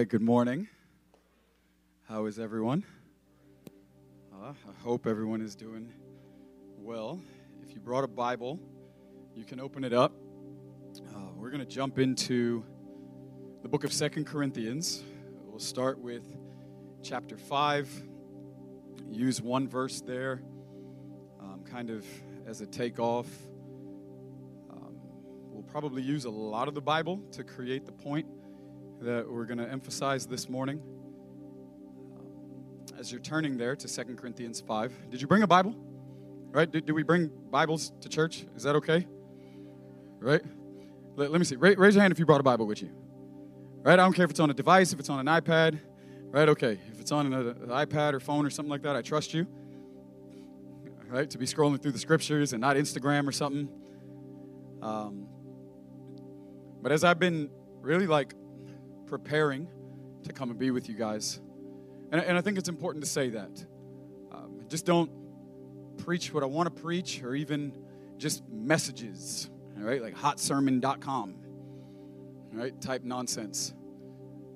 right, good morning. How is everyone? Uh, I hope everyone is doing well. If you brought a Bible, you can open it up. Uh, we're going to jump into the book of Second Corinthians. We'll start with chapter 5. Use one verse there, um, kind of as a takeoff. Um, we'll probably use a lot of the Bible to create the point that we're going to emphasize this morning. As you're turning there to Second Corinthians 5, did you bring a Bible? Right? Did we bring Bibles to church? Is that okay? Right? Let, let me see. Ra- raise your hand if you brought a Bible with you. Right? I don't care if it's on a device, if it's on an iPad. Right? Okay. If it's on an, an iPad or phone or something like that, I trust you. Right? To be scrolling through the scriptures and not Instagram or something. Um, but as I've been really like preparing to come and be with you guys. And, and I think it's important to say that. Um, just don't preach what I want to preach or even just messages, all right, like hotsermon.com, right, type nonsense.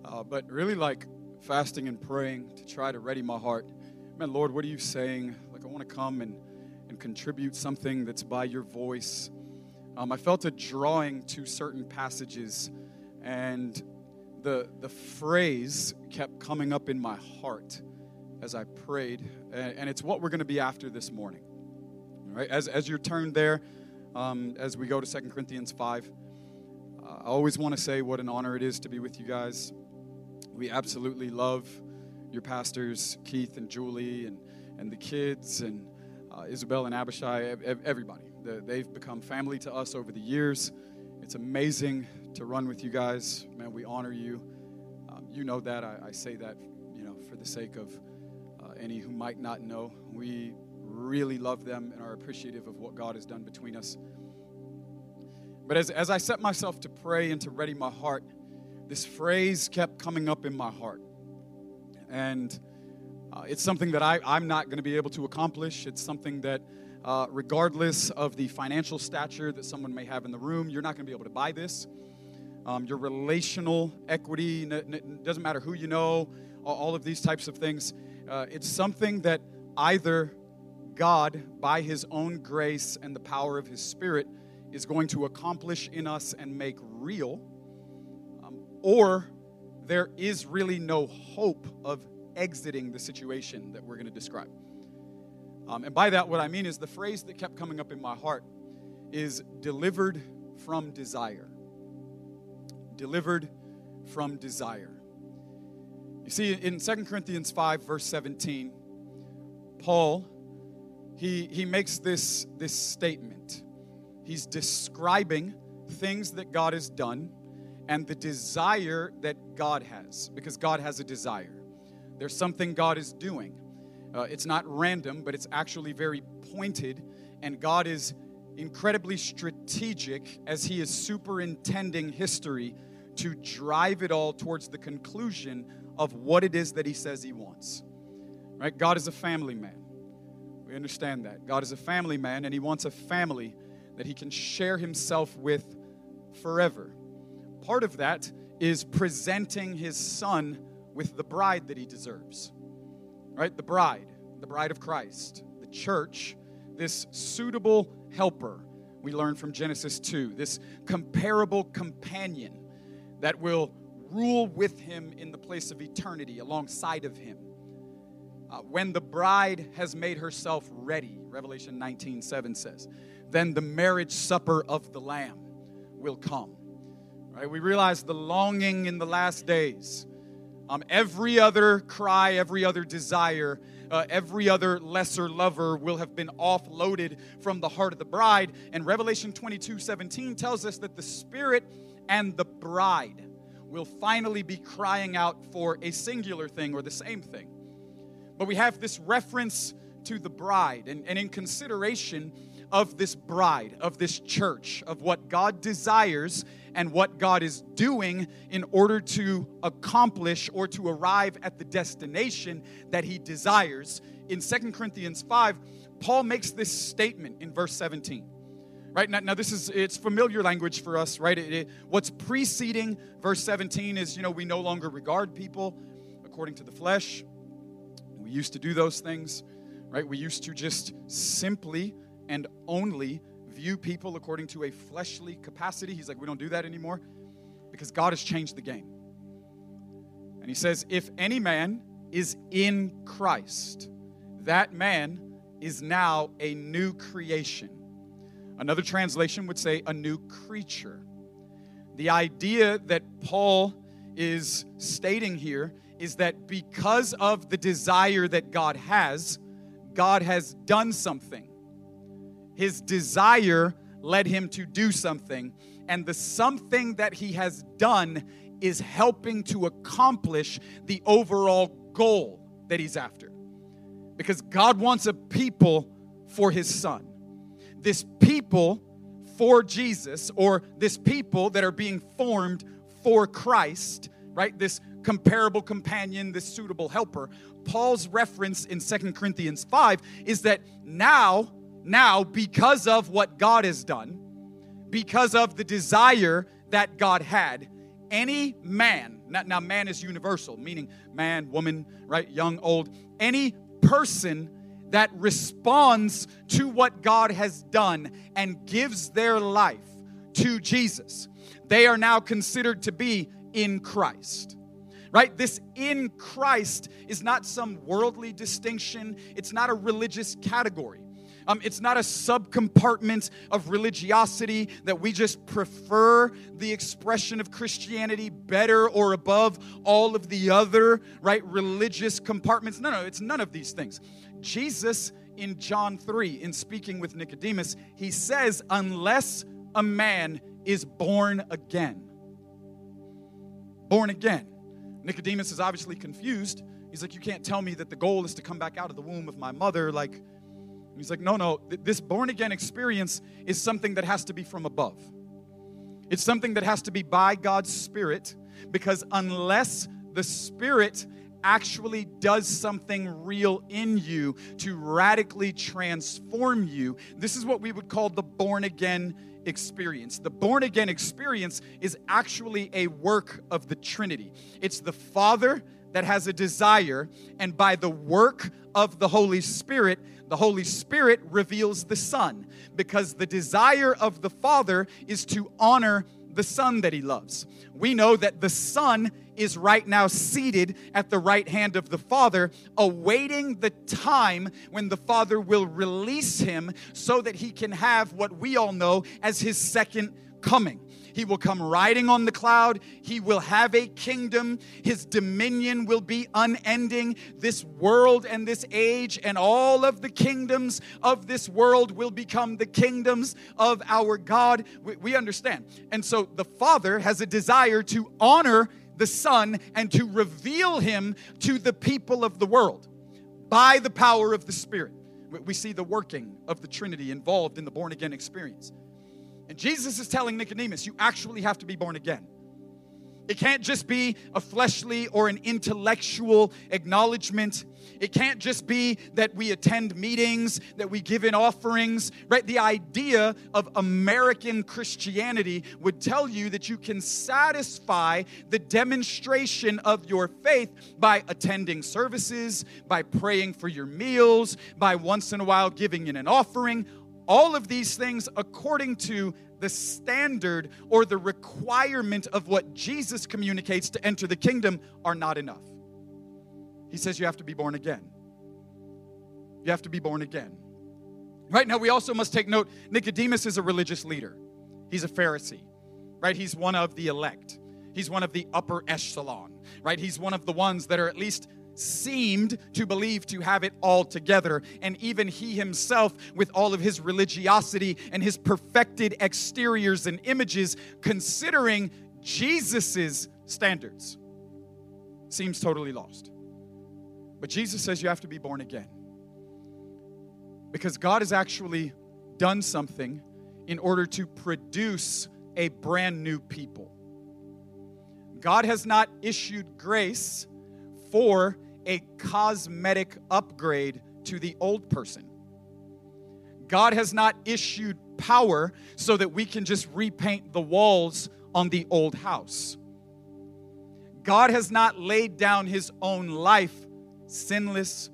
Uh, but really like fasting and praying to try to ready my heart. Man, Lord, what are you saying? Like, I want to come and, and contribute something that's by your voice. Um, I felt a drawing to certain passages, and the, the phrase kept coming up in my heart as I prayed, and, and it's what we're going to be after this morning. All right, as, as you're turned there, um, as we go to Second Corinthians 5, uh, I always want to say what an honor it is to be with you guys. We absolutely love your pastors, Keith and Julie, and, and the kids, and uh, Isabel and Abishai, everybody. They've become family to us over the years. It's amazing to run with you guys. Man, we honor you. Um, you know that. I, I, say that, you know, for the sake of uh, any who might not know. We really love them and are appreciative of what God has done between us. But as, as I set myself to pray and to ready my heart, this phrase kept coming up in my heart. And uh, it's something that I, I'm not going to be able to accomplish. It's something that uh, regardless of the financial stature that someone may have in the room, you're not going to be able to buy this. Um, your relational equity, doesn't matter who you know, all of these types of things. Uh, it's something that either God, by His own grace and the power of His Spirit, is going to accomplish in us and make real, um, or there is really no hope of exiting the situation that we're going to describe. Um, and by that, what I mean is the phrase that kept coming up in my heart is delivered from desire. Delivered from desire. You see, in 2 Corinthians 5, verse 17, Paul, he, he makes this, this statement. He's describing things that God has done and the desire that God has, because God has a desire. There's something God is doing. Uh, it's not random, but it's actually very pointed, and God is incredibly strategic as He is superintending history to drive it all towards the conclusion of what it is that He says He wants. Right? God is a family man. We understand that. God is a family man, and He wants a family that He can share Himself with forever. Part of that is presenting His Son with the bride that He deserves right? The bride, the bride of Christ, the church, this suitable helper we learn from Genesis 2, this comparable companion that will rule with him in the place of eternity alongside of him. Uh, when the bride has made herself ready, Revelation 19 7 says, then the marriage supper of the Lamb will come. Right? We realize the longing in the last days um, every other cry, every other desire, uh, every other lesser lover will have been offloaded from the heart of the bride. And Revelation 22 17 tells us that the Spirit and the bride will finally be crying out for a singular thing or the same thing. But we have this reference to the bride, and, and in consideration of this bride, of this church, of what God desires and what God is doing in order to accomplish or to arrive at the destination that he desires. In Second Corinthians 5, Paul makes this statement in verse 17. right now, now this is it's familiar language for us right it, it, what's preceding verse 17 is you know we no longer regard people according to the flesh we used to do those things right we used to just simply and only view people according to a fleshly capacity he's like we don't do that anymore because god has changed the game and he says if any man is in christ that man is now a new creation Another translation would say a new creature. The idea that Paul is stating here is that because of the desire that God has, God has done something. His desire led him to do something, and the something that he has done is helping to accomplish the overall goal that he's after. Because God wants a people for his son this people for Jesus or this people that are being formed for Christ, right? This comparable companion, this suitable helper. Paul's reference in Second Corinthians 5 is that now, now, because of what God has done, because of the desire that God had, any man, now man is universal, meaning man, woman, right, young, old, any person that responds to what God has done and gives their life to Jesus, they are now considered to be in Christ. Right? This in Christ is not some worldly distinction, it's not a religious category. Um, it's not a subcompartment of religiosity that we just prefer the expression of Christianity better or above all of the other, right, religious compartments. No, no, it's none of these things. Jesus in John 3, in speaking with Nicodemus, he says, unless a man is born again. Born again. Nicodemus is obviously confused. He's like, You can't tell me that the goal is to come back out of the womb of my mother. Like, he's like, No, no, this born again experience is something that has to be from above. It's something that has to be by God's Spirit because unless the Spirit actually does something real in you to radically transform you. This is what we would call the born again experience. The born again experience is actually a work of the Trinity. It's the Father that has a desire, and by the work of the Holy Spirit, the Holy Spirit reveals the Son because the desire of the Father is to honor the Son that He loves. We know that the Son is right now seated at the right hand of the Father, awaiting the time when the Father will release him so that he can have what we all know as his second coming. He will come riding on the cloud. He will have a kingdom. His dominion will be unending. This world and this age and all of the kingdoms of this world will become the kingdoms of our God. We, we understand. And so the Father has a desire to honor the Son and to reveal him to the people of the world by the power of the Spirit. We see the working of the Trinity involved in the born again experience. And Jesus is telling Nicodemus, you actually have to be born again. It can't just be a fleshly or an intellectual acknowledgement. It can't just be that we attend meetings, that we give in offerings, right? The idea of American Christianity would tell you that you can satisfy the demonstration of your faith by attending services, by praying for your meals, by once in a while giving in an offering. All of these things according to the standard or the requirement of what Jesus communicates to enter the kingdom are not enough. He says you have to be born again. You have to be born again. Right now, we also must take note Nicodemus is a religious leader, he's a Pharisee, right? He's one of the elect, he's one of the upper echelon, right? He's one of the ones that are at least seemed to believe to have it all together. And even he himself, with all of his religiosity and his perfected exteriors and images, considering Jesus's standards, seems totally lost. But Jesus says you have to be born again. Because God has actually done something in order to produce a brand new people. God has not issued grace for a cosmetic upgrade to the old person. God has not issued power so that we can just repaint the walls on the old house. God has not laid down his own life sinless,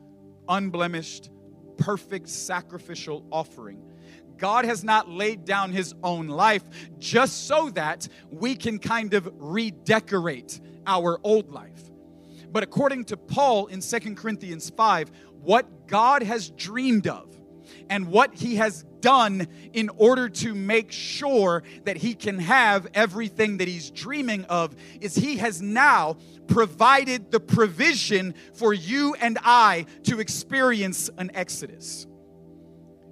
unblemished, perfect sacrificial offering. God has not laid down his own life just so that we can kind of redecorate our old life. But according to Paul in Second Corinthians 5, what God has dreamed of and what he has done in order to make sure that he can have everything that he's dreaming of is he has now provided the provision for you and I to experience an exodus.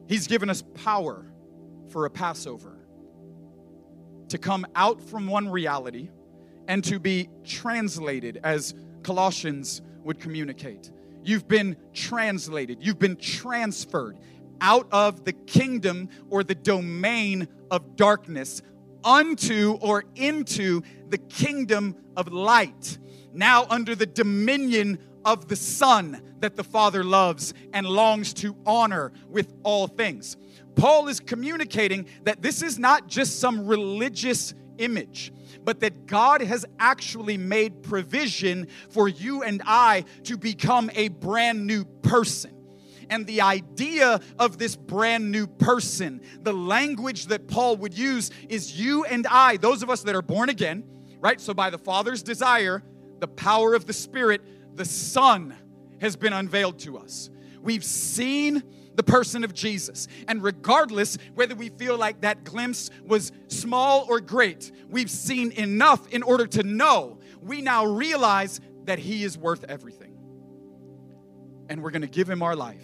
He's given us power for a Passover to come out from one reality and to be translated as Colossians would communicate. You've been translated, you've been transferred out of the kingdom or the domain of darkness unto or into the kingdom of light, now under the dominion of the Son that the Father loves and longs to honor with all things. Paul is communicating that this is not just some religious image, but that God has actually made provision for you and I to become a brand new person. And the idea of this brand new person, the language that Paul would use is you and I, those of us that are born again, right? So by the Father's desire, the power of the Spirit, the Son has been unveiled to us. We've seen the person of Jesus. And regardless whether we feel like that glimpse was small or great, we've seen enough in order to know we now realize that He is worth everything. And we're gonna give Him our life.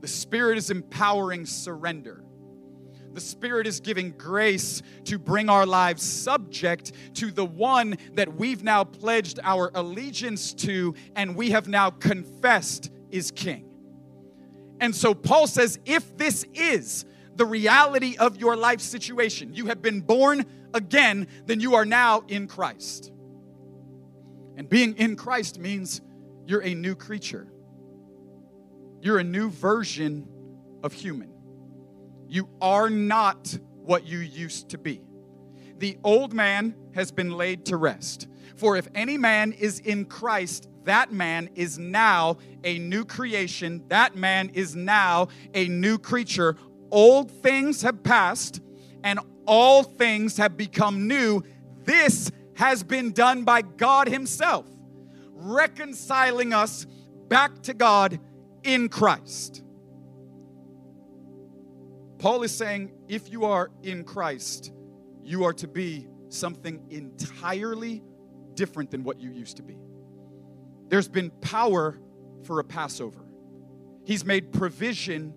The Spirit is empowering surrender. The Spirit is giving grace to bring our lives subject to the one that we've now pledged our allegiance to and we have now confessed is King. And so Paul says if this is the reality of your life situation, you have been born again, then you are now in Christ. And being in Christ means you're a new creature, you're a new version of human. You are not what you used to be. The old man has been laid to rest. For if any man is in Christ, that man is now a new creation. That man is now a new creature. Old things have passed and all things have become new. This has been done by God Himself, reconciling us back to God in Christ. Paul is saying if you are in Christ, you are to be something entirely different than what you used to be. There's been power for a Passover. He's made provision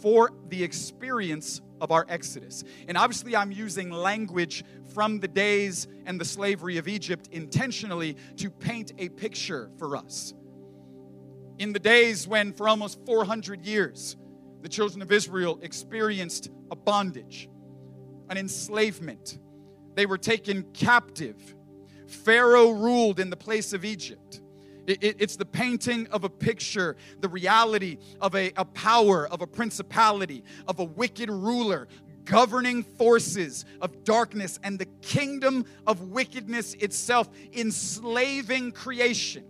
for the experience of our Exodus. And obviously, I'm using language from the days and the slavery of Egypt intentionally to paint a picture for us. In the days when, for almost 400 years, the children of Israel experienced a bondage, an enslavement, they were taken captive. Pharaoh ruled in the place of Egypt. It, it, it's the painting of a picture, the reality of a, a power, of a principality, of a wicked ruler governing forces of darkness and the kingdom of wickedness itself enslaving creation.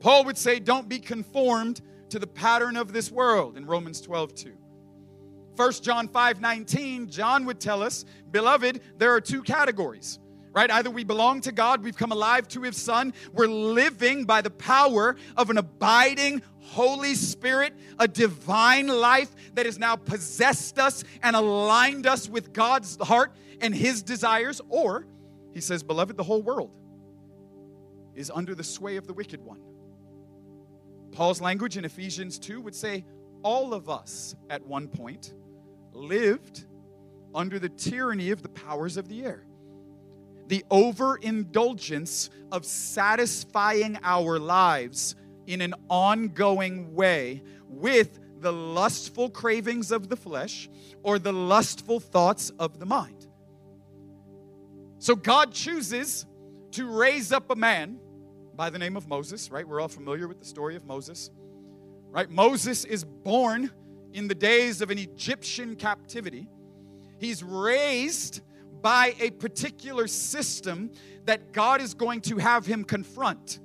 Paul would say, Don't be conformed to the pattern of this world in Romans 12 2. 1 John 5 19, John would tell us, Beloved, there are two categories right? Either we belong to God, we've come alive to His Son, we're living by the power of an abiding Holy Spirit, a divine life that has now possessed us and aligned us with God's heart and His desires. Or, He says, Beloved, the whole world is under the sway of the wicked one. Paul's language in Ephesians 2 would say, All of us at one point lived under the tyranny of the powers of the air the overindulgence of satisfying our lives in an ongoing way with the lustful cravings of the flesh or the lustful thoughts of the mind. So God chooses to raise up a man by the name of Moses, right? We're all familiar with the story of Moses, right? Moses is born in the days of an Egyptian captivity. He's raised by a particular system that God is going to have him confront.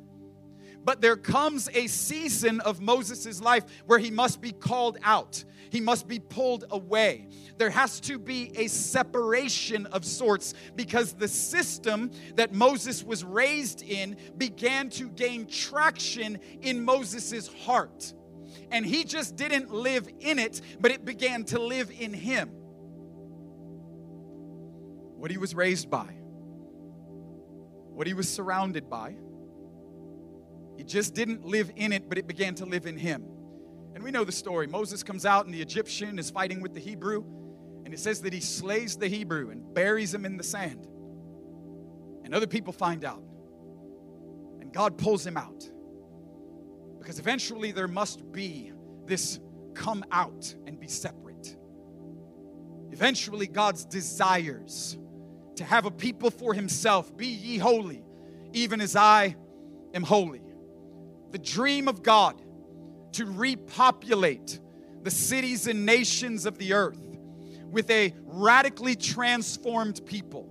But there comes a season of Moses' life where he must be called out. He must be pulled away. There has to be a separation of sorts because the system that Moses was raised in began to gain traction in Moses' heart. And he just didn't live in it, but it began to live in him. What he was raised by, what he was surrounded by he just didn't live in it, but it began to live in him. And we know the story. Moses comes out, and the Egyptian is fighting with the Hebrew. And it says that he slays the Hebrew and buries him in the sand. And other people find out. And God pulls him out. Because eventually there must be this come out and be separate. Eventually, God's desires to have a people for himself be ye holy, even as I am holy the dream of God to repopulate the cities and nations of the earth with a radically transformed people,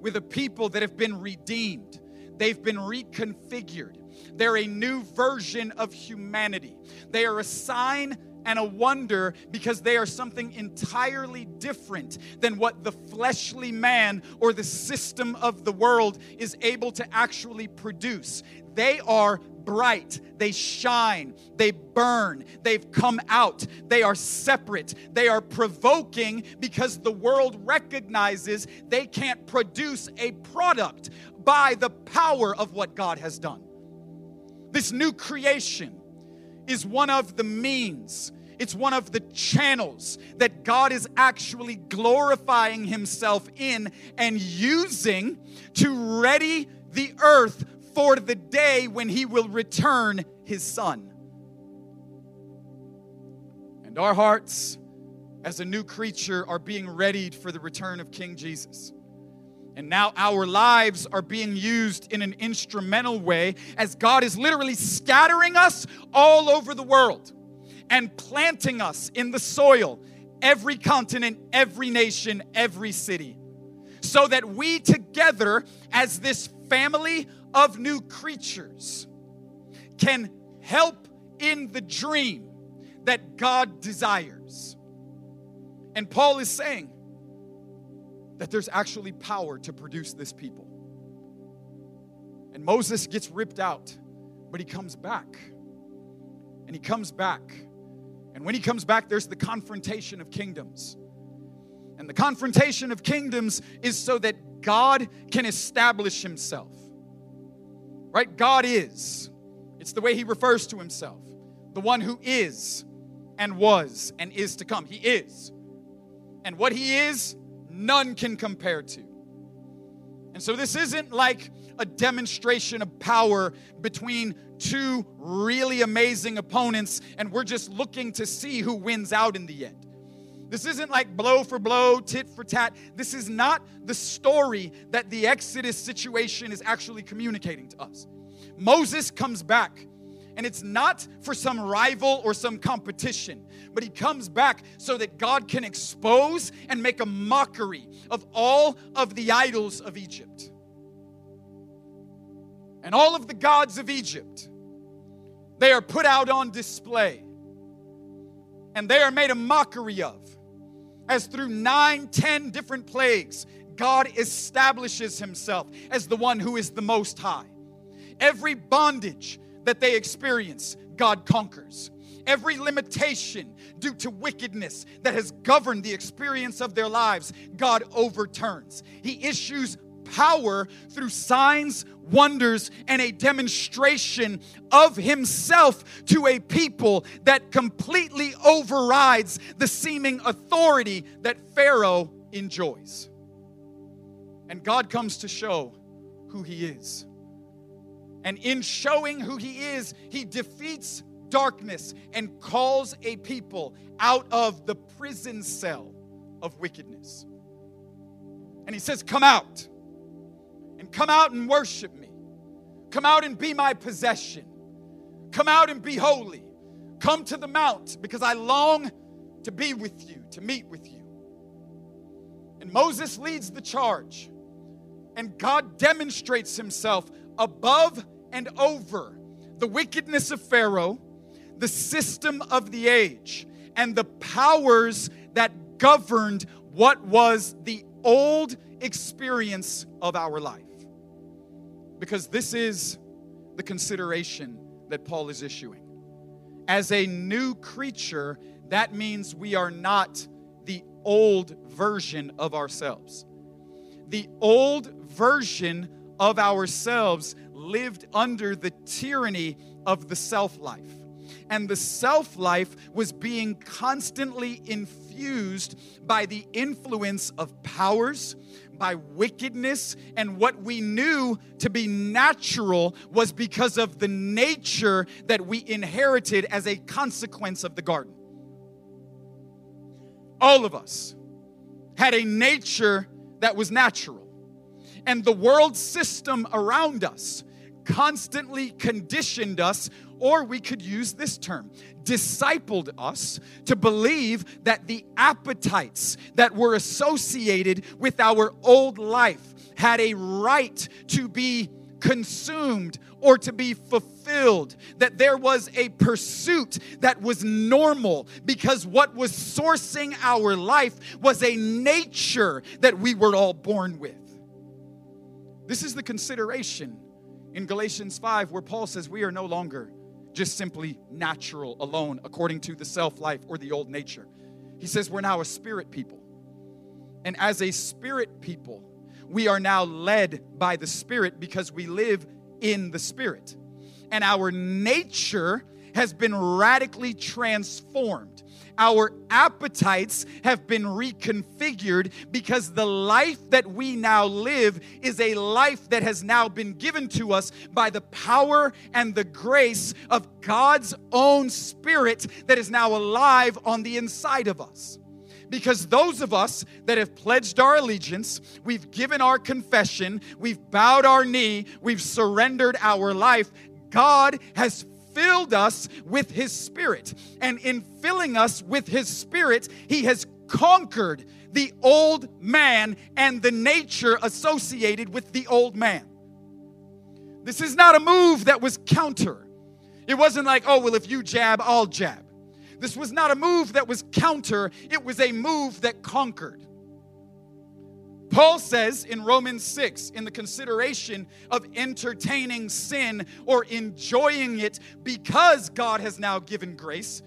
with a people that have been redeemed, they've been reconfigured. They're a new version of humanity. They are a sign and a wonder because they are something entirely different than what the fleshly man or the system of the world is able to actually produce. They are bright, they shine, they burn, they've come out, they are separate, they are provoking because the world recognizes they can't produce a product by the power of what God has done. This new creation is one of the means it's one of the channels that God is actually glorifying Himself in and using to ready the earth for the day when he will return his son. And our hearts, as a new creature, are being readied for the return of King Jesus. And now our lives are being used in an instrumental way as God is literally scattering us all over the world and planting us in the soil, every continent, every nation, every city, so that we together, as this family of new creatures can help in the dream that God desires. And Paul is saying that there's actually power to produce this people. And Moses gets ripped out, but he comes back. And he comes back. And when he comes back, there's the confrontation of kingdoms. And the confrontation of kingdoms is so that God can establish himself right? God is. It's the way he refers to himself. The one who is and was and is to come. He is. And what he is, none can compare to. And so this isn't like a demonstration of power between two really amazing opponents, and we're just looking to see who wins out in the end. This isn't like blow for blow, tit for tat. This is not the story that the Exodus situation is actually communicating to us. Moses comes back, and it's not for some rival or some competition, but he comes back so that God can expose and make a mockery of all of the idols of Egypt. And all of the gods of Egypt, they are put out on display, and they are made a mockery of as through nine, ten different plagues, God establishes himself as the one who is the most high. Every bondage that they experience, God conquers. Every limitation due to wickedness that has governed the experience of their lives, God overturns. He issues power through signs, wonders, and a demonstration of Himself to a people that completely overrides the seeming authority that Pharaoh enjoys. And God comes to show who He is. And in showing who He is, He defeats darkness and calls a people out of the prison cell of wickedness. And He says, Come out and come out and worship me. Come out and be my possession. Come out and be holy. Come to the mount because I long to be with you, to meet with you. And Moses leads the charge, and God demonstrates himself above and over the wickedness of Pharaoh, the system of the age, and the powers that governed what was the old experience of our life. Because this is the consideration that Paul is issuing. As a new creature, that means we are not the old version of ourselves. The old version of ourselves lived under the tyranny of the self life. And the self life was being constantly infused by the influence of powers, by wickedness, and what we knew to be natural was because of the nature that we inherited as a consequence of the garden. All of us had a nature that was natural, and the world system around us constantly conditioned us, or we could use this term, discipled us to believe that the appetites that were associated with our old life had a right to be consumed or to be fulfilled, that there was a pursuit that was normal because what was sourcing our life was a nature that we were all born with. This is the consideration in Galatians 5, where Paul says we are no longer just simply natural alone according to the self life or the old nature. He says we're now a spirit people. And as a spirit people, we are now led by the Spirit because we live in the Spirit. And our nature has been radically transformed our appetites have been reconfigured because the life that we now live is a life that has now been given to us by the power and the grace of God's own Spirit that is now alive on the inside of us. Because those of us that have pledged our allegiance, we've given our confession, we've bowed our knee, we've surrendered our life, God has filled us with His Spirit. And in filling us with His Spirit, He has conquered the old man and the nature associated with the old man. This is not a move that was counter. It wasn't like, oh, well, if you jab, I'll jab. This was not a move that was counter, it was a move that conquered. Paul says in Romans 6, in the consideration of entertaining sin or enjoying it because God has now given grace,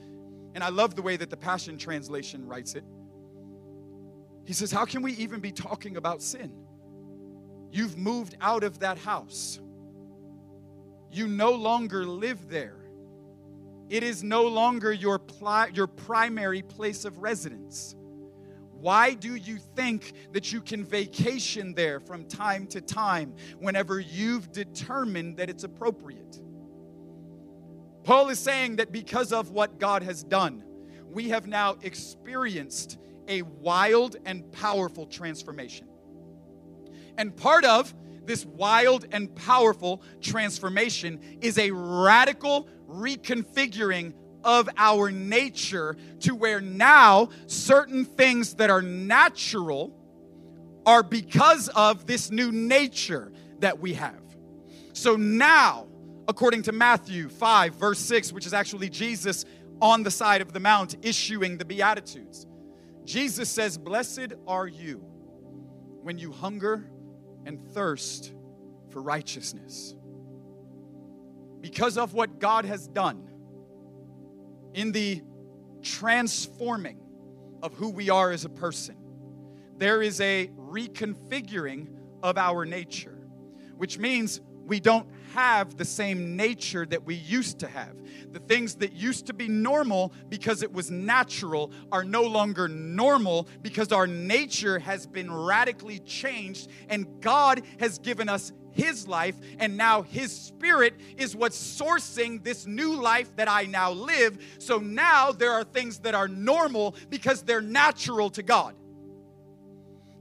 and I love the way that the Passion Translation writes it. He says, How can we even be talking about sin? You've moved out of that house. You no longer live there. It is no longer your, pli- your primary place of residence. Why do you think that you can vacation there from time to time whenever you've determined that it's appropriate? Paul is saying that because of what God has done, we have now experienced a wild and powerful transformation. And part of this wild and powerful transformation is a radical reconfiguring of our nature to where now certain things that are natural are because of this new nature that we have. So now, according to Matthew 5, verse 6, which is actually Jesus on the side of the mount issuing the Beatitudes, Jesus says, Blessed are you when you hunger and thirst for righteousness. Because of what God has done, in the transforming of who we are as a person. There is a reconfiguring of our nature, which means we don't have the same nature that we used to have. The things that used to be normal because it was natural are no longer normal because our nature has been radically changed and God has given us his life, and now His Spirit is what's sourcing this new life that I now live. So now there are things that are normal because they're natural to God.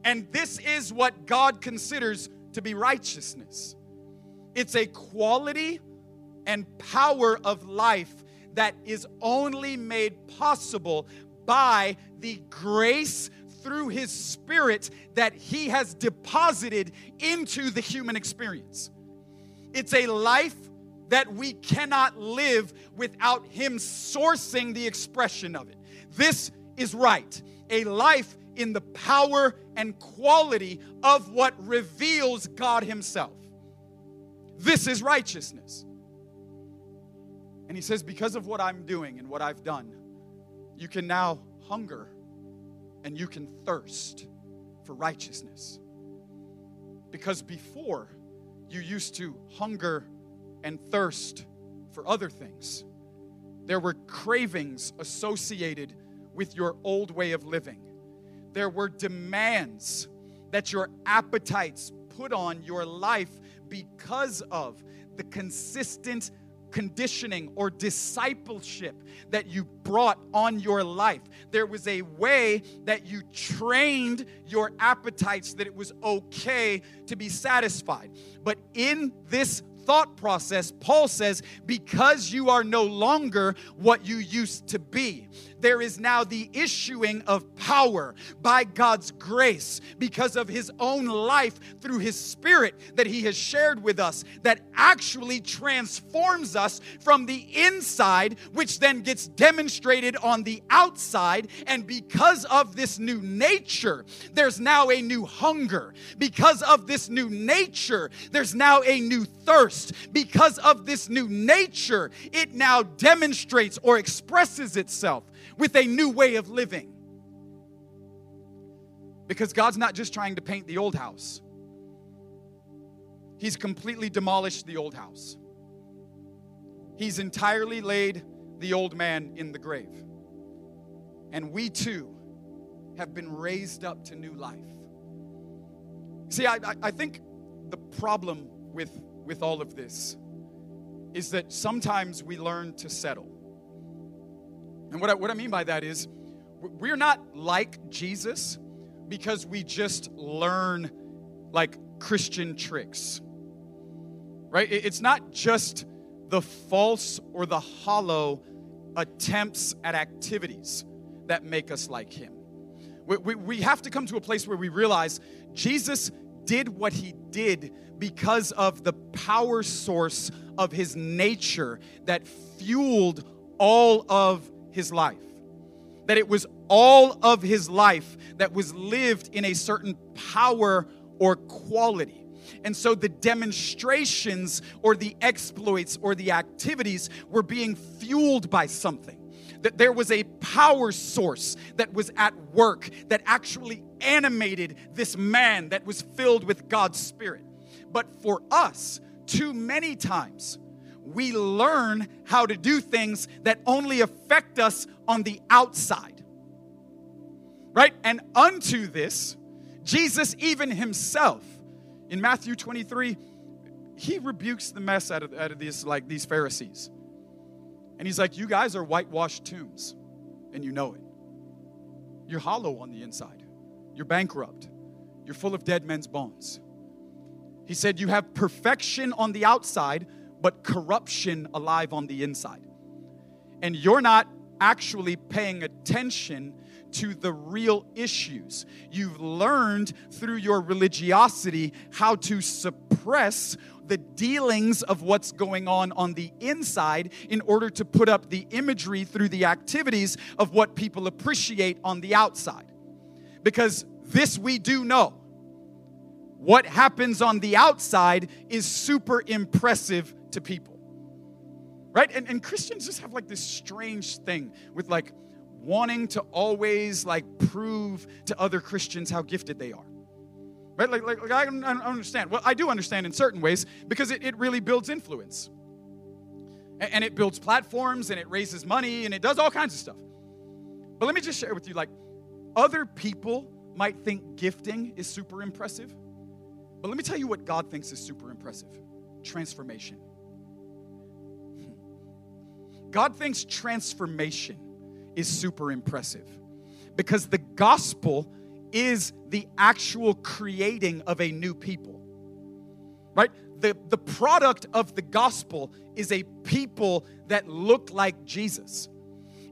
And this is what God considers to be righteousness it's a quality and power of life that is only made possible by the grace through his spirit that he has deposited into the human experience. It's a life that we cannot live without him sourcing the expression of it. This is right. A life in the power and quality of what reveals God himself. This is righteousness. And he says, Because of what I'm doing and what I've done, you can now hunger and you can thirst for righteousness. Because before, you used to hunger and thirst for other things. There were cravings associated with your old way of living. There were demands that your appetites put on your life because of the consistent conditioning or discipleship that you brought on your life. There was a way that you trained your appetites that it was okay to be satisfied. But in this thought process, Paul says, because you are no longer what you used to be, there is now the issuing of power by God's grace because of his own life through his spirit that he has shared with us that actually transforms us from the inside, which then gets demonstrated on the outside. And because of this new nature, there's now a new hunger. Because of this new nature, there's now a new thirst. Because of this new nature, it now demonstrates or expresses itself with a new way of living. Because God's not just trying to paint the old house, He's completely demolished the old house. He's entirely laid the old man in the grave. And we too have been raised up to new life. See, I, I, think the problem with, with all of this is that sometimes we learn to settle. And what I, what I mean by that is, we're not like Jesus because we just learn like Christian tricks, right? It's not just the false or the hollow attempts at activities that make us like Him. We, we, we have to come to a place where we realize Jesus did what He did because of the power source of His nature that fueled all of his life. That it was all of his life that was lived in a certain power or quality. And so the demonstrations or the exploits or the activities were being fueled by something. That there was a power source that was at work that actually animated this man that was filled with God's Spirit. But for us, too many times, we learn how to do things that only affect us on the outside. Right? And unto this, Jesus, even himself, in Matthew 23, he rebukes the mess out of, out of these, like these Pharisees. And he's like, You guys are whitewashed tombs, and you know it. You're hollow on the inside, you're bankrupt, you're full of dead men's bones. He said, You have perfection on the outside, but corruption alive on the inside. And you're not actually paying attention to the real issues. You've learned through your religiosity how to suppress the dealings of what's going on on the inside in order to put up the imagery through the activities of what people appreciate on the outside. Because this we do know. What happens on the outside is super impressive to people. Right? And, and Christians just have like this strange thing with like wanting to always like prove to other Christians how gifted they are. Right? Like, like, like I don't understand. Well, I do understand in certain ways because it, it really builds influence. And, and it builds platforms and it raises money and it does all kinds of stuff. But let me just share with you like, other people might think gifting is super impressive. But let me tell you what God thinks is super impressive transformation. God thinks transformation is super impressive because the gospel is the actual creating of a new people. Right? The, the product of the gospel is a people that look like Jesus.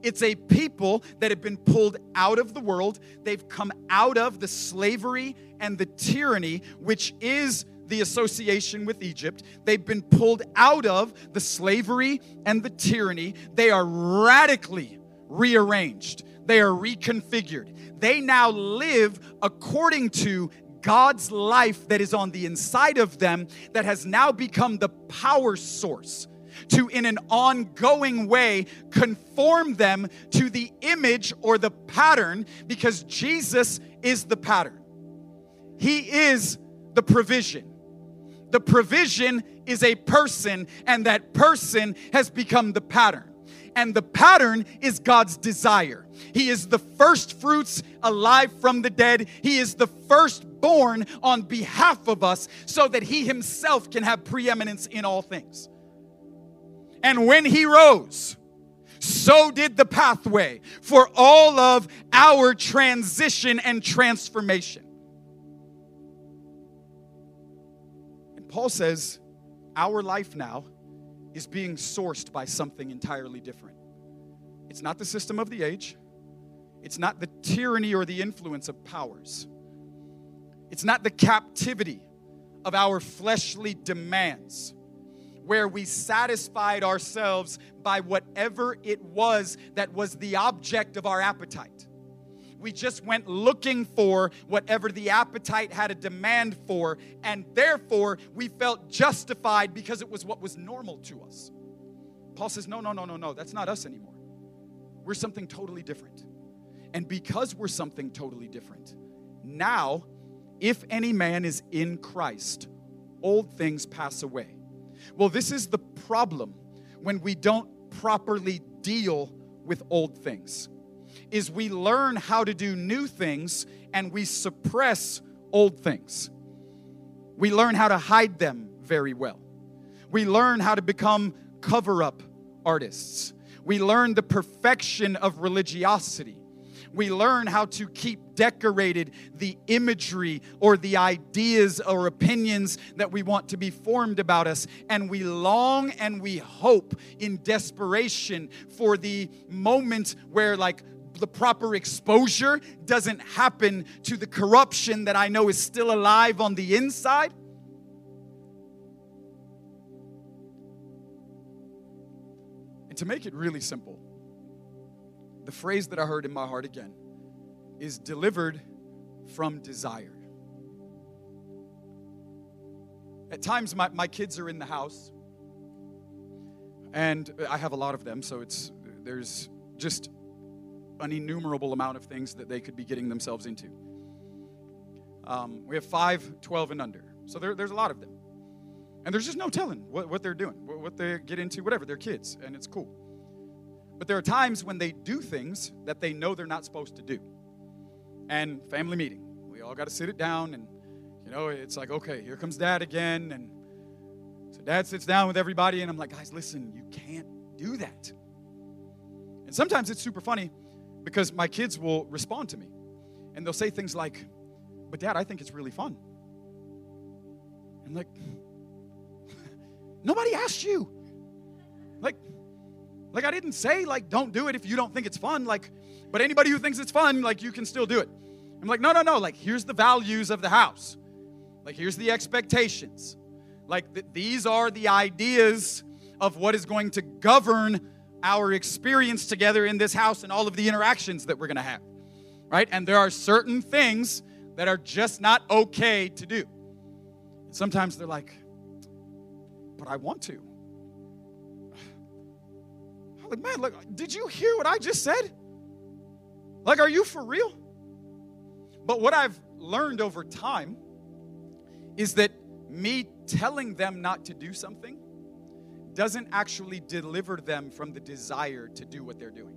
It's a people that have been pulled out of the world. They've come out of the slavery and the tyranny, which is the association with Egypt. They've been pulled out of the slavery and the tyranny. They are radically rearranged, they are reconfigured. They now live according to God's life that is on the inside of them, that has now become the power source to, in an ongoing way, conform them to the image or the pattern because Jesus is the pattern. He is the provision. The provision is a person, and that person has become the pattern. And the pattern is God's desire. He is the first fruits alive from the dead. He is the firstborn on behalf of us so that he himself can have preeminence in all things. And when he rose, so did the pathway for all of our transition and transformation. Paul says, Our life now is being sourced by something entirely different. It's not the system of the age, it's not the tyranny or the influence of powers, it's not the captivity of our fleshly demands where we satisfied ourselves by whatever it was that was the object of our appetite. We just went looking for whatever the appetite had a demand for, and therefore we felt justified because it was what was normal to us. Paul says, No, no, no, no, no, that's not us anymore. We're something totally different. And because we're something totally different, now, if any man is in Christ, old things pass away. Well, this is the problem when we don't properly deal with old things. Is we learn how to do new things and we suppress old things. We learn how to hide them very well. We learn how to become cover up artists. We learn the perfection of religiosity we learn how to keep decorated the imagery or the ideas or opinions that we want to be formed about us. And we long and we hope in desperation for the moment where, like, the proper exposure doesn't happen to the corruption that I know is still alive on the inside. And to make it really simple, the phrase that I heard in my heart again is delivered from desire. At times, my, my kids are in the house, and I have a lot of them, so it's there's just an innumerable amount of things that they could be getting themselves into. Um, we have five, 12, and under. So there, there's a lot of them. And there's just no telling what, what they're doing, what they get into, whatever. They're kids, and it's cool. But there are times when they do things that they know they're not supposed to do. And family meeting, we all got to sit it down, and you know, it's like, okay, here comes dad again. And so dad sits down with everybody, and I'm like, guys, listen, you can't do that. And sometimes it's super funny because my kids will respond to me and they'll say things like, but dad, I think it's really fun. I'm like, nobody asked you. Like, like I didn't say like don't do it if you don't think it's fun. Like, but anybody who thinks it's fun, like you can still do it. I'm like, no, no, no. Like, here's the values of the house. Like, here's the expectations. Like, th- these are the ideas of what is going to govern our experience together in this house and all of the interactions that we're going to have. Right? And there are certain things that are just not okay to do. Sometimes they're like, but I want to. I'm like, man, look, did you hear what I just said? Like, are you for real? But what I've learned over time is that me telling them not to do something doesn't actually deliver them from the desire to do what they're doing.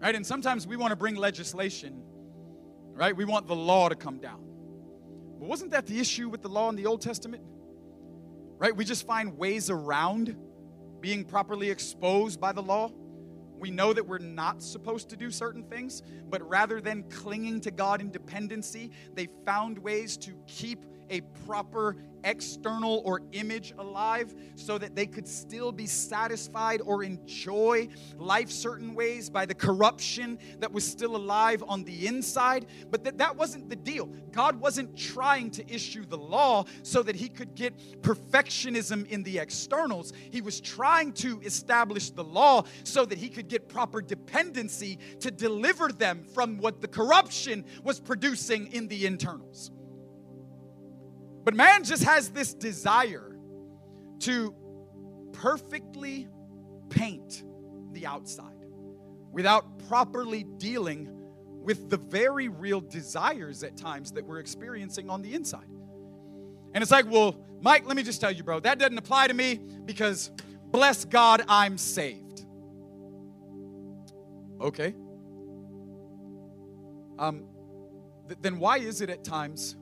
Right? And sometimes we want to bring legislation, right? We want the law to come down. But wasn't that the issue with the law in the Old Testament? right? We just find ways around being properly exposed by the law. We know that we're not supposed to do certain things, but rather than clinging to God in dependency, they found ways to keep a proper external or image alive so that they could still be satisfied or enjoy life certain ways by the corruption that was still alive on the inside. But that, that wasn't the deal. God wasn't trying to issue the law so that he could get perfectionism in the externals. He was trying to establish the law so that he could get proper dependency to deliver them from what the corruption was producing in the internals. But man just has this desire to perfectly paint the outside without properly dealing with the very real desires at times that we're experiencing on the inside. And it's like, well, Mike, let me just tell you, bro, that doesn't apply to me because bless God, I'm saved. Okay. Um, th- then why is it at times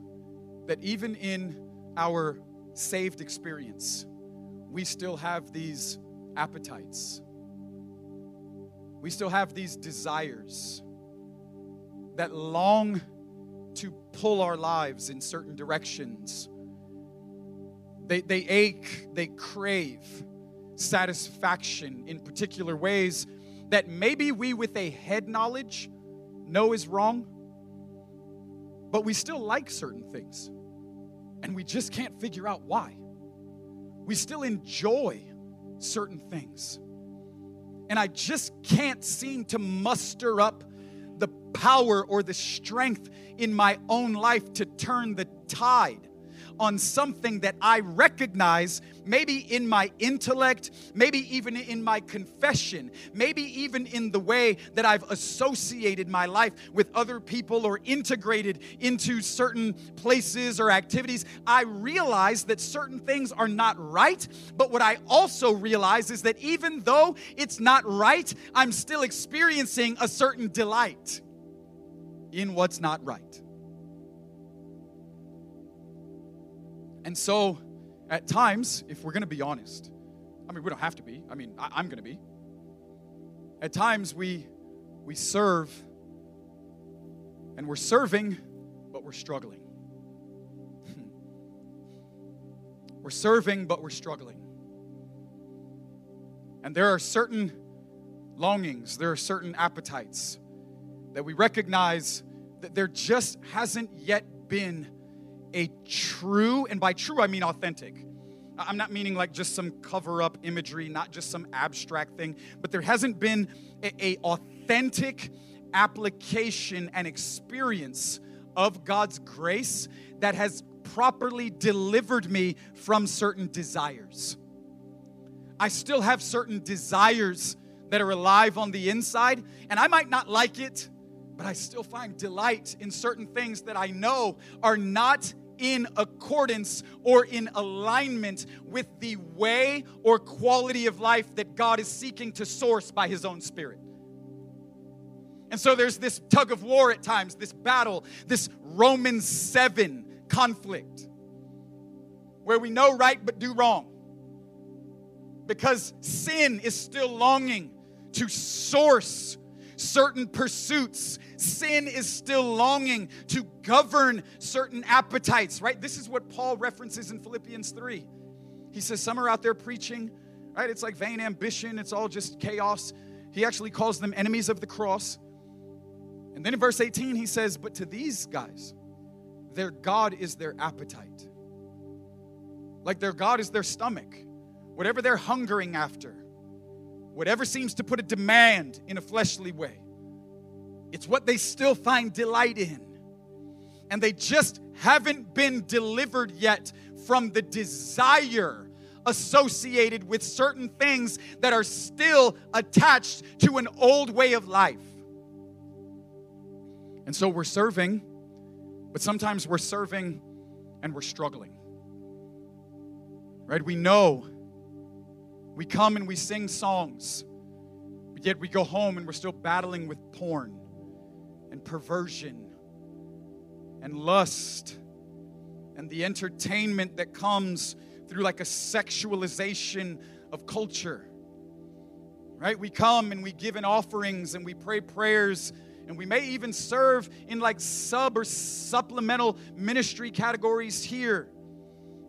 that even in our saved experience, we still have these appetites. We still have these desires that long to pull our lives in certain directions. They, they ache, they crave satisfaction in particular ways that maybe we, with a head knowledge, know is wrong, but we still like certain things and we just can't figure out why. We still enjoy certain things. And I just can't seem to muster up the power or the strength in my own life to turn the tide on something that I recognize, maybe in my intellect, maybe even in my confession, maybe even in the way that I've associated my life with other people or integrated into certain places or activities. I realize that certain things are not right, but what I also realize is that even though it's not right, I'm still experiencing a certain delight in what's not right. And so, at times, if we're going to be honest, I mean, we don't have to be. I mean, I, am going to be. At times, we we serve, and we're serving, but we're struggling. we're serving, but we're struggling. And there are certain longings, there are certain appetites that we recognize that there just hasn't yet been a true, and by true I mean authentic. I'm not meaning like just some cover up imagery, not just some abstract thing, but there hasn't been a, a authentic application and experience of God's grace that has properly delivered me from certain desires. I still have certain desires that are alive on the inside, and I might not like it, but I still find delight in certain things that I know are not in accordance or in alignment with the way or quality of life that God is seeking to source by His own Spirit. And so there's this tug of war at times, this battle, this Romans 7 conflict, where we know right but do wrong. Because sin is still longing to source certain pursuits. Sin is still longing to govern certain appetites, right? This is what Paul references in Philippians 3. He says, Some are out there preaching, right? It's like vain ambition, it's all just chaos. He actually calls them enemies of the cross. And then in verse 18, he says, But to these guys, their God is their appetite. Like their God is their stomach. Whatever they're hungering after, whatever seems to put a demand in a fleshly way, it's what they still find delight in. And they just haven't been delivered yet from the desire associated with certain things that are still attached to an old way of life. And so we're serving, but sometimes we're serving and we're struggling. Right? We know we come and we sing songs, but yet we go home and we're still battling with porn and perversion and lust and the entertainment that comes through like a sexualization of culture. Right? We come and we give in offerings and we pray prayers And we may even serve in like sub or supplemental ministry categories here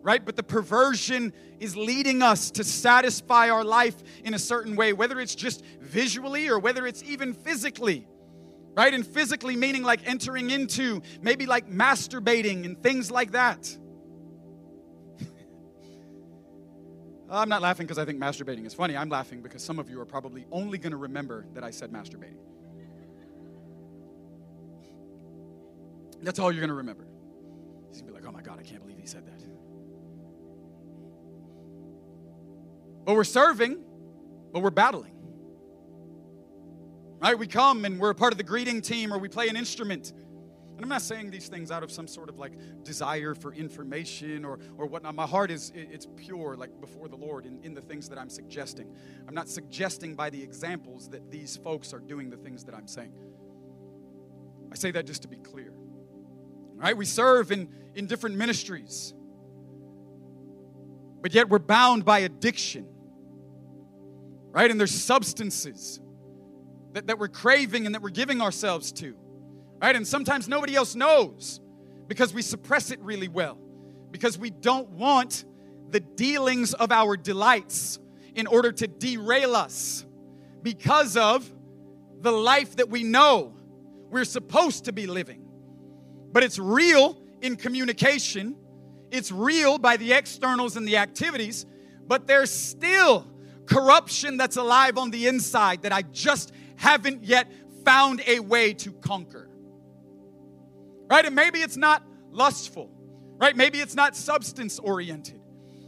right? But the perversion is leading us to satisfy our life in a certain way, whether it's just visually or whether it's even physically, right? And physically meaning like entering into maybe like masturbating and things like that. I'm not laughing because I think masturbating is funny. I'm laughing because some of you are probably only going to remember that I said masturbating. That's all you're going to remember. He's going to be like, oh my God, I can't believe But we're serving, but we're battling. Right? We come and we're a part of the greeting team or we play an instrument. And I'm not saying these things out of some sort of like desire for information or, or whatnot. My heart is it's pure, like before the Lord in, in the things that I'm suggesting. I'm not suggesting by the examples that these folks are doing the things that I'm saying. I say that just to be clear. Right? We serve in, in different ministries. But yet we're bound by addiction right? And there's substances that, that we're craving and that we're giving ourselves to, right? And sometimes nobody else knows because we suppress it really well, because we don't want the dealings of our delights in order to derail us because of the life that we know we're supposed to be living. But it's real in communication, it's real by the externals and the activities, but there's still corruption that's alive on the inside that I just haven't yet found a way to conquer. Right? And maybe it's not lustful, right? Maybe it's not substance oriented,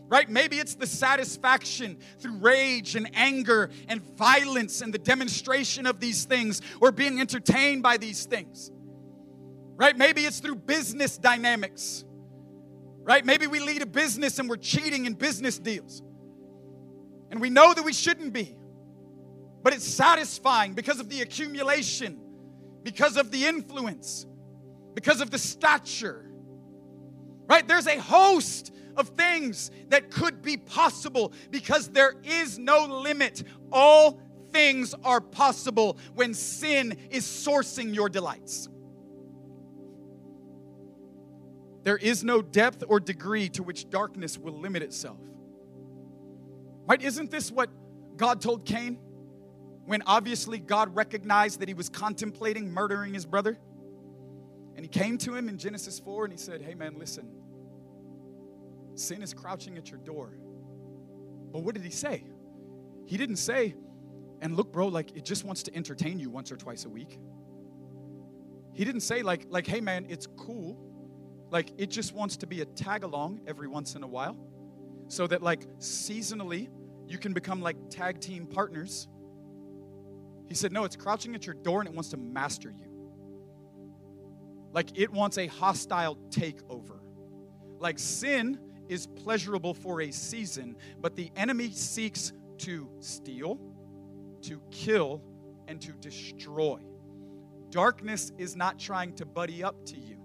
right? Maybe it's the satisfaction through rage and anger and violence and the demonstration of these things or being entertained by these things, right? Maybe it's through business dynamics, right? Maybe we lead a business and we're cheating in business deals. And we know that we shouldn't be. But it's satisfying because of the accumulation, because of the influence, because of the stature. Right? There's a host of things that could be possible because there is no limit. All things are possible when sin is sourcing your delights. There is no depth or degree to which darkness will limit itself. Right? Isn't this what God told Cain? When obviously God recognized that he was contemplating murdering his brother. And he came to him in Genesis 4 and he said, Hey man, listen, sin is crouching at your door. But what did he say? He didn't say, and look, bro, like it just wants to entertain you once or twice a week. He didn't say, like, like, hey man, it's cool. Like it just wants to be a tag along every once in a while so that like seasonally you can become like tag team partners. He said, No, it's crouching at your door and it wants to master you. Like it wants a hostile takeover. Like sin is pleasurable for a season, but the enemy seeks to steal, to kill, and to destroy. Darkness is not trying to buddy up to you,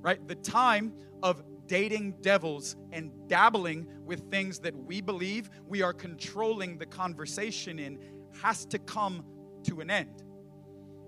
right? The time of dating devils and dabbling with things that we believe we are controlling the conversation in has to come to an end.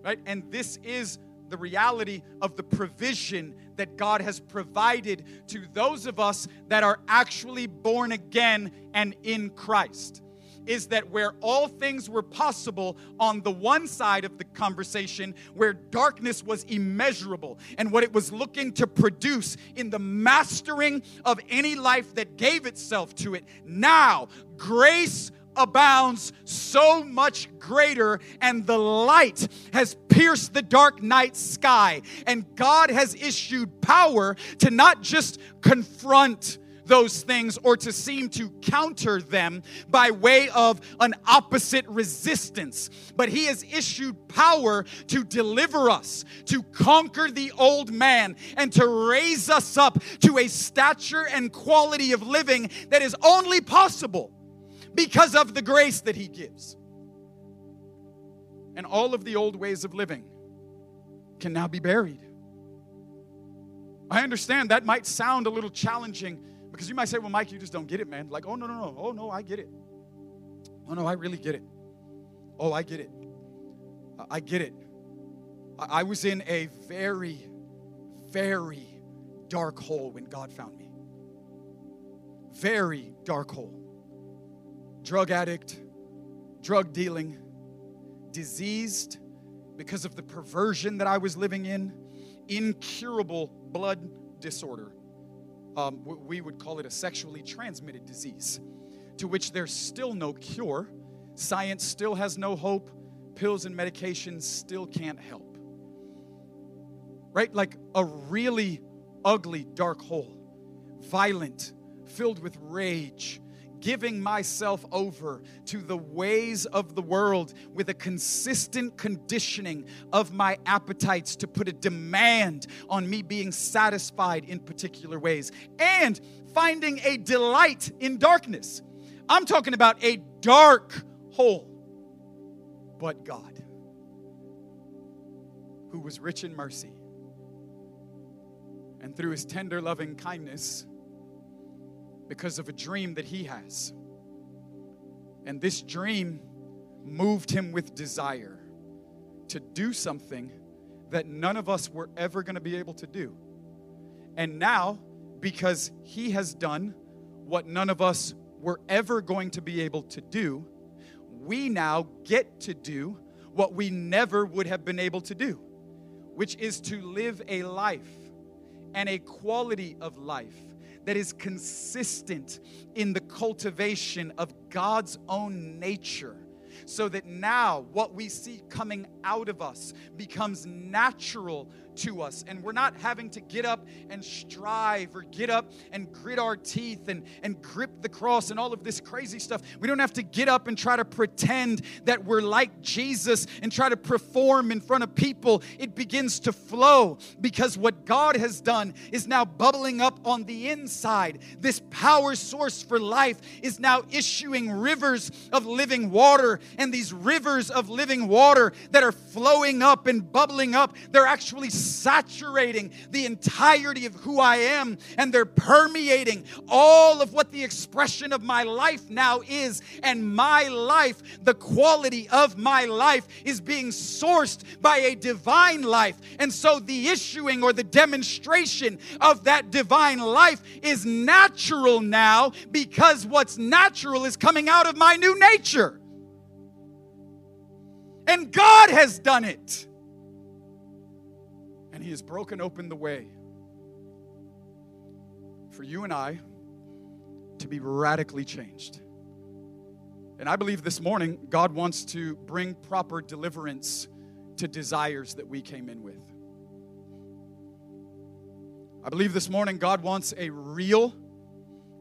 Right? And this is the reality of the provision that God has provided to those of us that are actually born again and in Christ is that where all things were possible on the one side of the conversation, where darkness was immeasurable and what it was looking to produce in the mastering of any life that gave itself to it, now grace abounds so much greater, and the light has pierced the dark night sky. And God has issued power to not just confront those things or to seem to counter them by way of an opposite resistance. But He has issued power to deliver us, to conquer the old man, and to raise us up to a stature and quality of living that is only possible because of the grace that He gives. And all of the old ways of living can now be buried. I understand that might sound a little challenging because you might say, well, Mike, you just don't get it, man. Like, oh, no, no, no. Oh, no, I get it. Oh, no, I really get it. Oh, I get it. I get it. I was in a very, very dark hole when God found me. Very dark hole. Drug addict, drug dealing, diseased because of the perversion that I was living in, incurable blood disorder. Um, we would call it a sexually transmitted disease, to which there's still no cure. Science still has no hope. Pills and medications still can't help. Right? Like a really ugly, dark hole, violent, filled with rage, giving myself over to the ways of the world with a consistent conditioning of my appetites to put a demand on me being satisfied in particular ways and finding a delight in darkness. I'm talking about a dark hole, but God, who was rich in mercy and through his tender loving kindness because of a dream that he has. And this dream moved him with desire to do something that none of us were ever going to be able to do. And now, because he has done what none of us were ever going to be able to do, we now get to do what we never would have been able to do, which is to live a life and a quality of life that is consistent in the cultivation of God's own nature. So that now what we see coming out of us becomes natural to us. And we're not having to get up and strive or get up and grit our teeth and, and grip the cross and all of this crazy stuff. We don't have to get up and try to pretend that we're like Jesus and try to perform in front of people. It begins to flow because what God has done is now bubbling up on the inside. This power source for life is now issuing rivers of living water. And these rivers of living water that are flowing up and bubbling up, they're actually saturating the entirety of who I am, and they're permeating all of what the expression of my life now is. And my life, the quality of my life, is being sourced by a divine life. And so the issuing or the demonstration of that divine life is natural now because what's natural is coming out of my new nature. And God has done it and He has broken open the way for you and I to be radically changed. And I believe this morning God wants to bring proper deliverance to desires that we came in with. I believe this morning God wants a real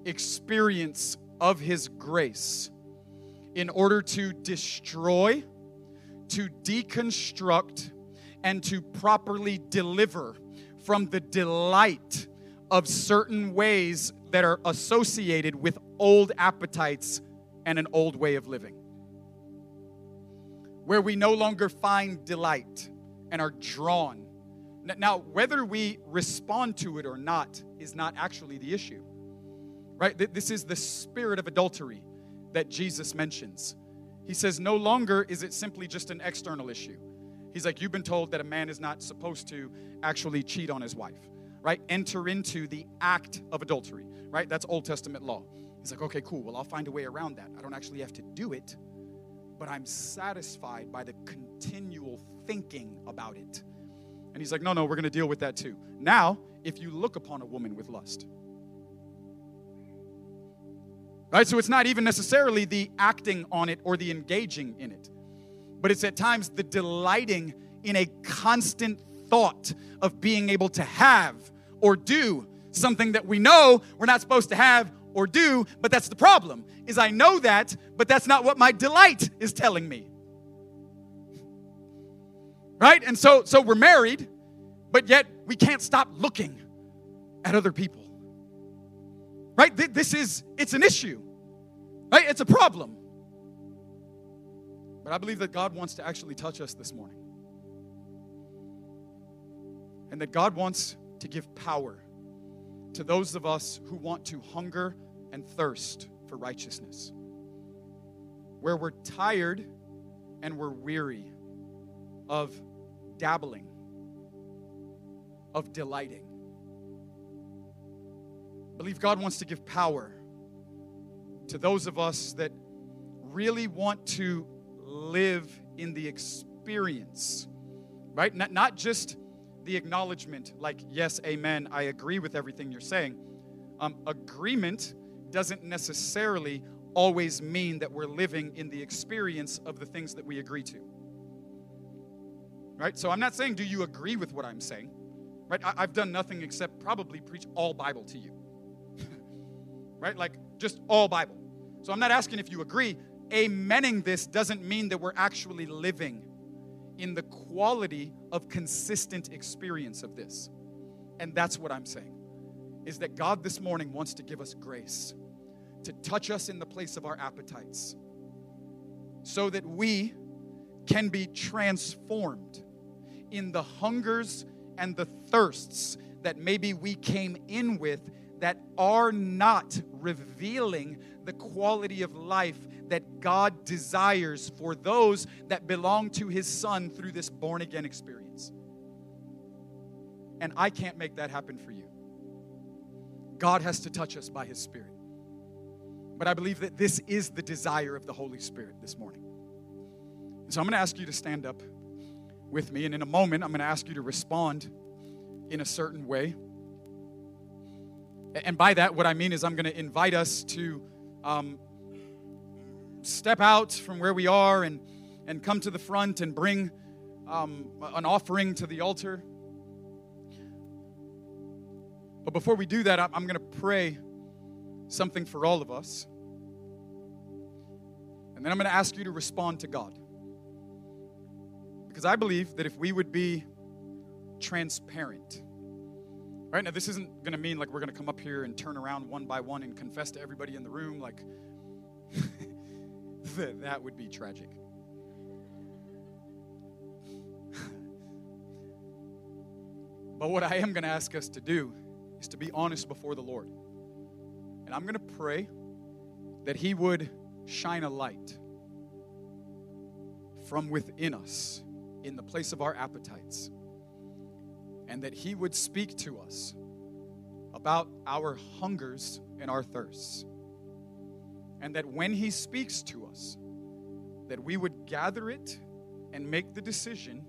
experience of His grace in order to destroy, to deconstruct, and to properly deliver from the delight of certain ways that are associated with old appetites and an old way of living. Where we no longer find delight and are drawn. Now, whether we respond to it or not is not actually the issue, right? This is the spirit of adultery that Jesus mentions. He says, no longer is it simply just an external issue. He's like, You've been told that a man is not supposed to actually cheat on his wife, right? Enter into the act of adultery, right? That's Old Testament law. He's like, Okay, cool. Well, I'll find a way around that. I don't actually have to do it, but I'm satisfied by the continual thinking about it. And he's like, No, no, we're going to deal with that too. Now, if you look upon a woman with lust, right? So it's not even necessarily the acting on it or the engaging in it but it's at times the delighting in a constant thought of being able to have or do something that we know we're not supposed to have or do, but that's the problem. Is I know that, but that's not what my delight is telling me. Right? And so so we're married, but yet we can't stop looking at other people. Right? This is it's an issue. Right? It's a problem. But I believe that God wants to actually touch us this morning. And that God wants to give power to those of us who want to hunger and thirst for righteousness. Where we're tired and we're weary of dabbling, of delighting. Believe God wants to give power to those of us that really want to live in the experience, right? Not, not just the acknowledgement, like, yes, amen, I agree with everything you're saying. Um, agreement doesn't necessarily always mean that we're living in the experience of the things that we agree to. Right? So I'm not saying, do you agree with what I'm saying? Right? I, have done nothing except probably preach all Bible to you. Right? Like just all Bible. So I'm not asking if you agree. Amening this doesn't mean that we're actually living in the quality of consistent experience of this. And that's what I'm saying. Is that God this morning wants to give us grace to touch us in the place of our appetites so that we can be transformed in the hungers and the thirsts that maybe we came in with that are not revealing the quality of life that God desires for those that belong to His Son through this born again experience. And I can't make that happen for you. God has to touch us by His Spirit. But I believe that this is the desire of the Holy Spirit this morning. So I'm going to ask you to stand up with me, and in a moment, I'm going to ask you to respond in a certain way. And by that, what I mean is, I'm going to invite us to um, step out from where we are and, and come to the front and bring um, an offering to the altar. But before we do that, I'm going to pray something for all of us. And then I'm going to ask you to respond to God. Because I believe that if we would be transparent, right now, this isn't going to mean like we're going to come up here and turn around one by one and confess to everybody in the room, like, that would be tragic. but what I am going to ask us to do is to be honest before the Lord. And I'm going to pray that He would shine a light from within us in the place of our appetites, and that He would speak to us about our hungers and our thirsts. And that when He speaks to us, that we would gather it and make the decision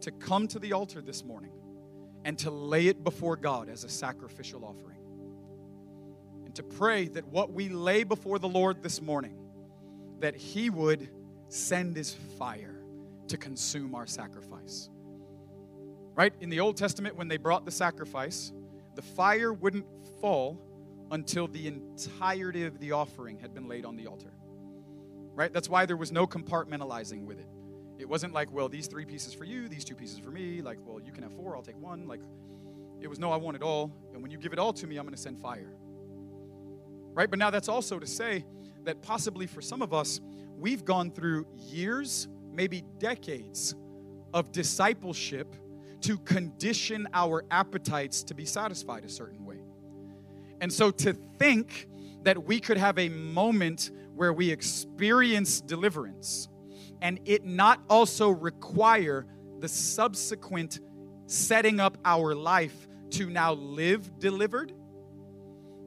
to come to the altar this morning and to lay it before God as a sacrificial offering. And to pray that what we lay before the Lord this morning, that He would send His fire to consume our sacrifice. Right? In the Old Testament, when they brought the sacrifice, the fire wouldn't fall until the entirety of the offering had been laid on the altar. Right? That's why there was no compartmentalizing with it. It wasn't like, well, these three pieces for you, these two pieces for me. Like, well, you can have four, I'll take one. Like, it was, no, I want it all. And when you give it all to me, I'm going to send fire. Right? But now that's also to say that possibly for some of us, we've gone through years, maybe decades of discipleship to condition our appetites to be satisfied a certain way. And so to think that we could have a moment where we experience deliverance and it not also require the subsequent setting up our life to now live delivered,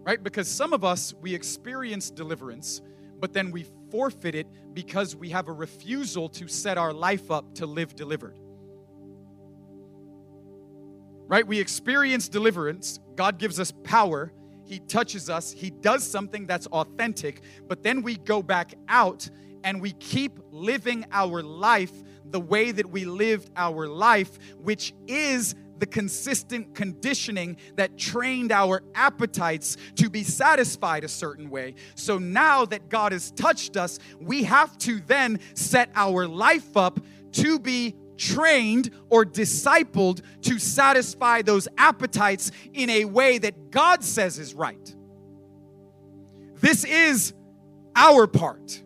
right? Because some of us, we experience deliverance, but then we forfeit it because we have a refusal to set our life up to live delivered. Right? We experience deliverance, God gives us power he touches us, He does something that's authentic, but then we go back out and we keep living our life the way that we lived our life, which is the consistent conditioning that trained our appetites to be satisfied a certain way. So now that God has touched us, we have to then set our life up to be trained or discipled to satisfy those appetites in a way that God says is right. This is our part.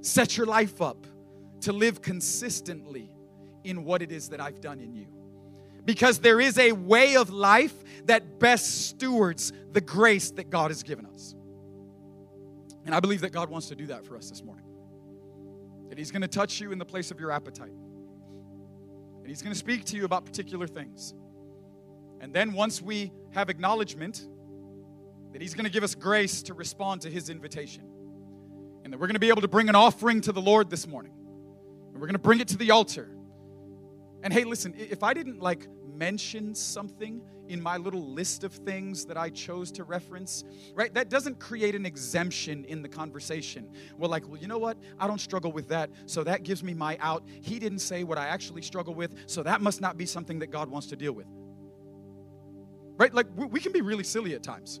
Set your life up to live consistently in what it is that I've done in you. Because there is a way of life that best stewards the grace that God has given us. And I believe that God wants to do that for us this morning. That He's going to touch you in the place of your appetite And He's going to speak to you about particular things. And then once we have acknowledgement that He's going to give us grace to respond to His invitation, and that we're going to be able to bring an offering to the Lord this morning, and we're going to bring it to the altar. And hey, listen, if I didn't like mention something in my little list of things that I chose to reference, right? That doesn't create an exemption in the conversation. We're like, well, you know what? I don't struggle with that, so that gives me my out. He didn't say what I actually struggle with, so that must not be something that God wants to deal with. Right? Like, we can be really silly at times.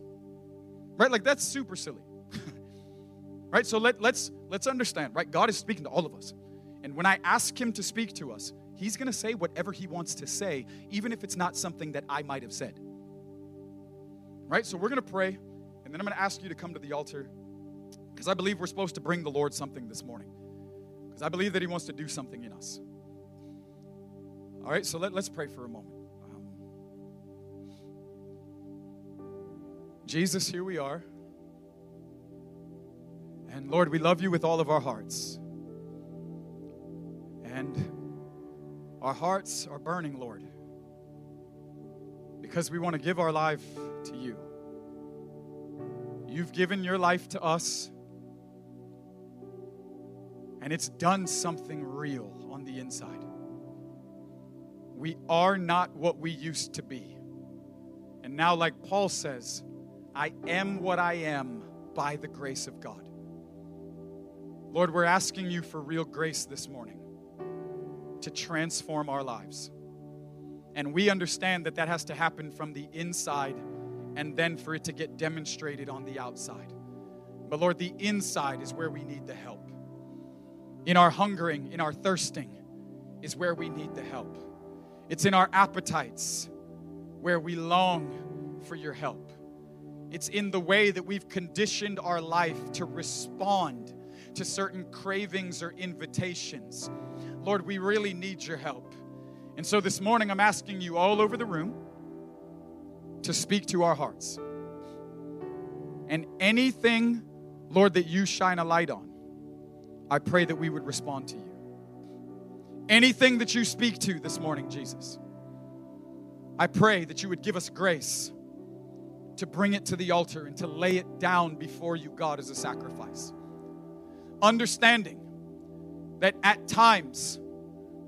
Right? Like, that's super silly. right? So let, let's let's understand, right? God is speaking to all of us. And when I ask him to speak to us, He's going to say whatever he wants to say, even if it's not something that I might have said. Right? So we're going to pray, and then I'm going to ask you to come to the altar because I believe we're supposed to bring the Lord something this morning. Because I believe that he wants to do something in us. All right, so let, us pray for a moment. Um, Jesus, here we are. And Lord, we love you with all of our hearts. And our hearts are burning, Lord, because we want to give our life to you. You've given your life to us, and it's done something real on the inside. We are not what we used to be. And now, like Paul says, I am what I am by the grace of God. Lord, we're asking you for real grace this morning to transform our lives. And we understand that that has to happen from the inside and then for it to get demonstrated on the outside. But Lord, the inside is where we need the help. In our hungering, in our thirsting, is where we need the help. It's in our appetites where we long for your help. It's in the way that we've conditioned our life to respond to certain cravings or invitations Lord, we really need your help. And so this morning, I'm asking you all over the room to speak to our hearts. And anything, Lord, that you shine a light on, I pray that we would respond to you. Anything that you speak to this morning, Jesus, I pray that you would give us grace to bring it to the altar and to lay it down before you, God, as a sacrifice. Understanding that at times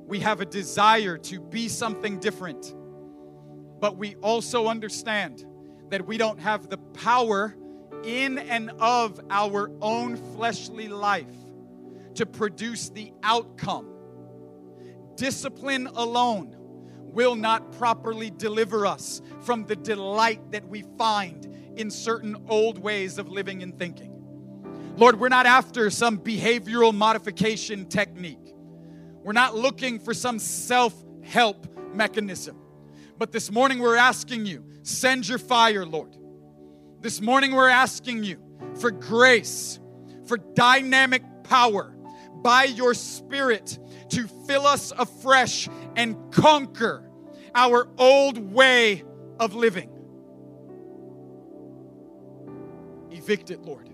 we have a desire to be something different, but we also understand that we don't have the power in and of our own fleshly life to produce the outcome. Discipline alone will not properly deliver us from the delight that we find in certain old ways of living and thinking. Lord, we're not after some behavioral modification technique. We're not looking for some self help mechanism. But this morning we're asking you, send your fire, Lord. This morning we're asking you for grace, for dynamic power by your Spirit to fill us afresh and conquer our old way of living. Evict it, Lord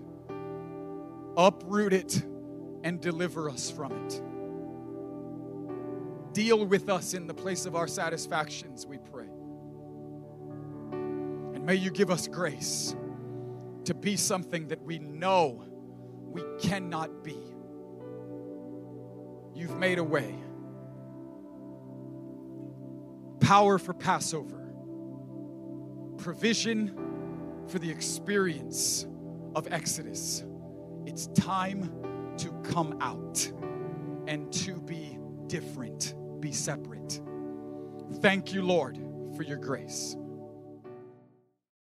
uproot it and deliver us from it. Deal with us in the place of our satisfactions, we pray. And may you give us grace to be something that we know we cannot be. You've made a way. Power for Passover, provision for the experience of Exodus. It's time to come out and to be different, be separate. Thank you, Lord, for your grace.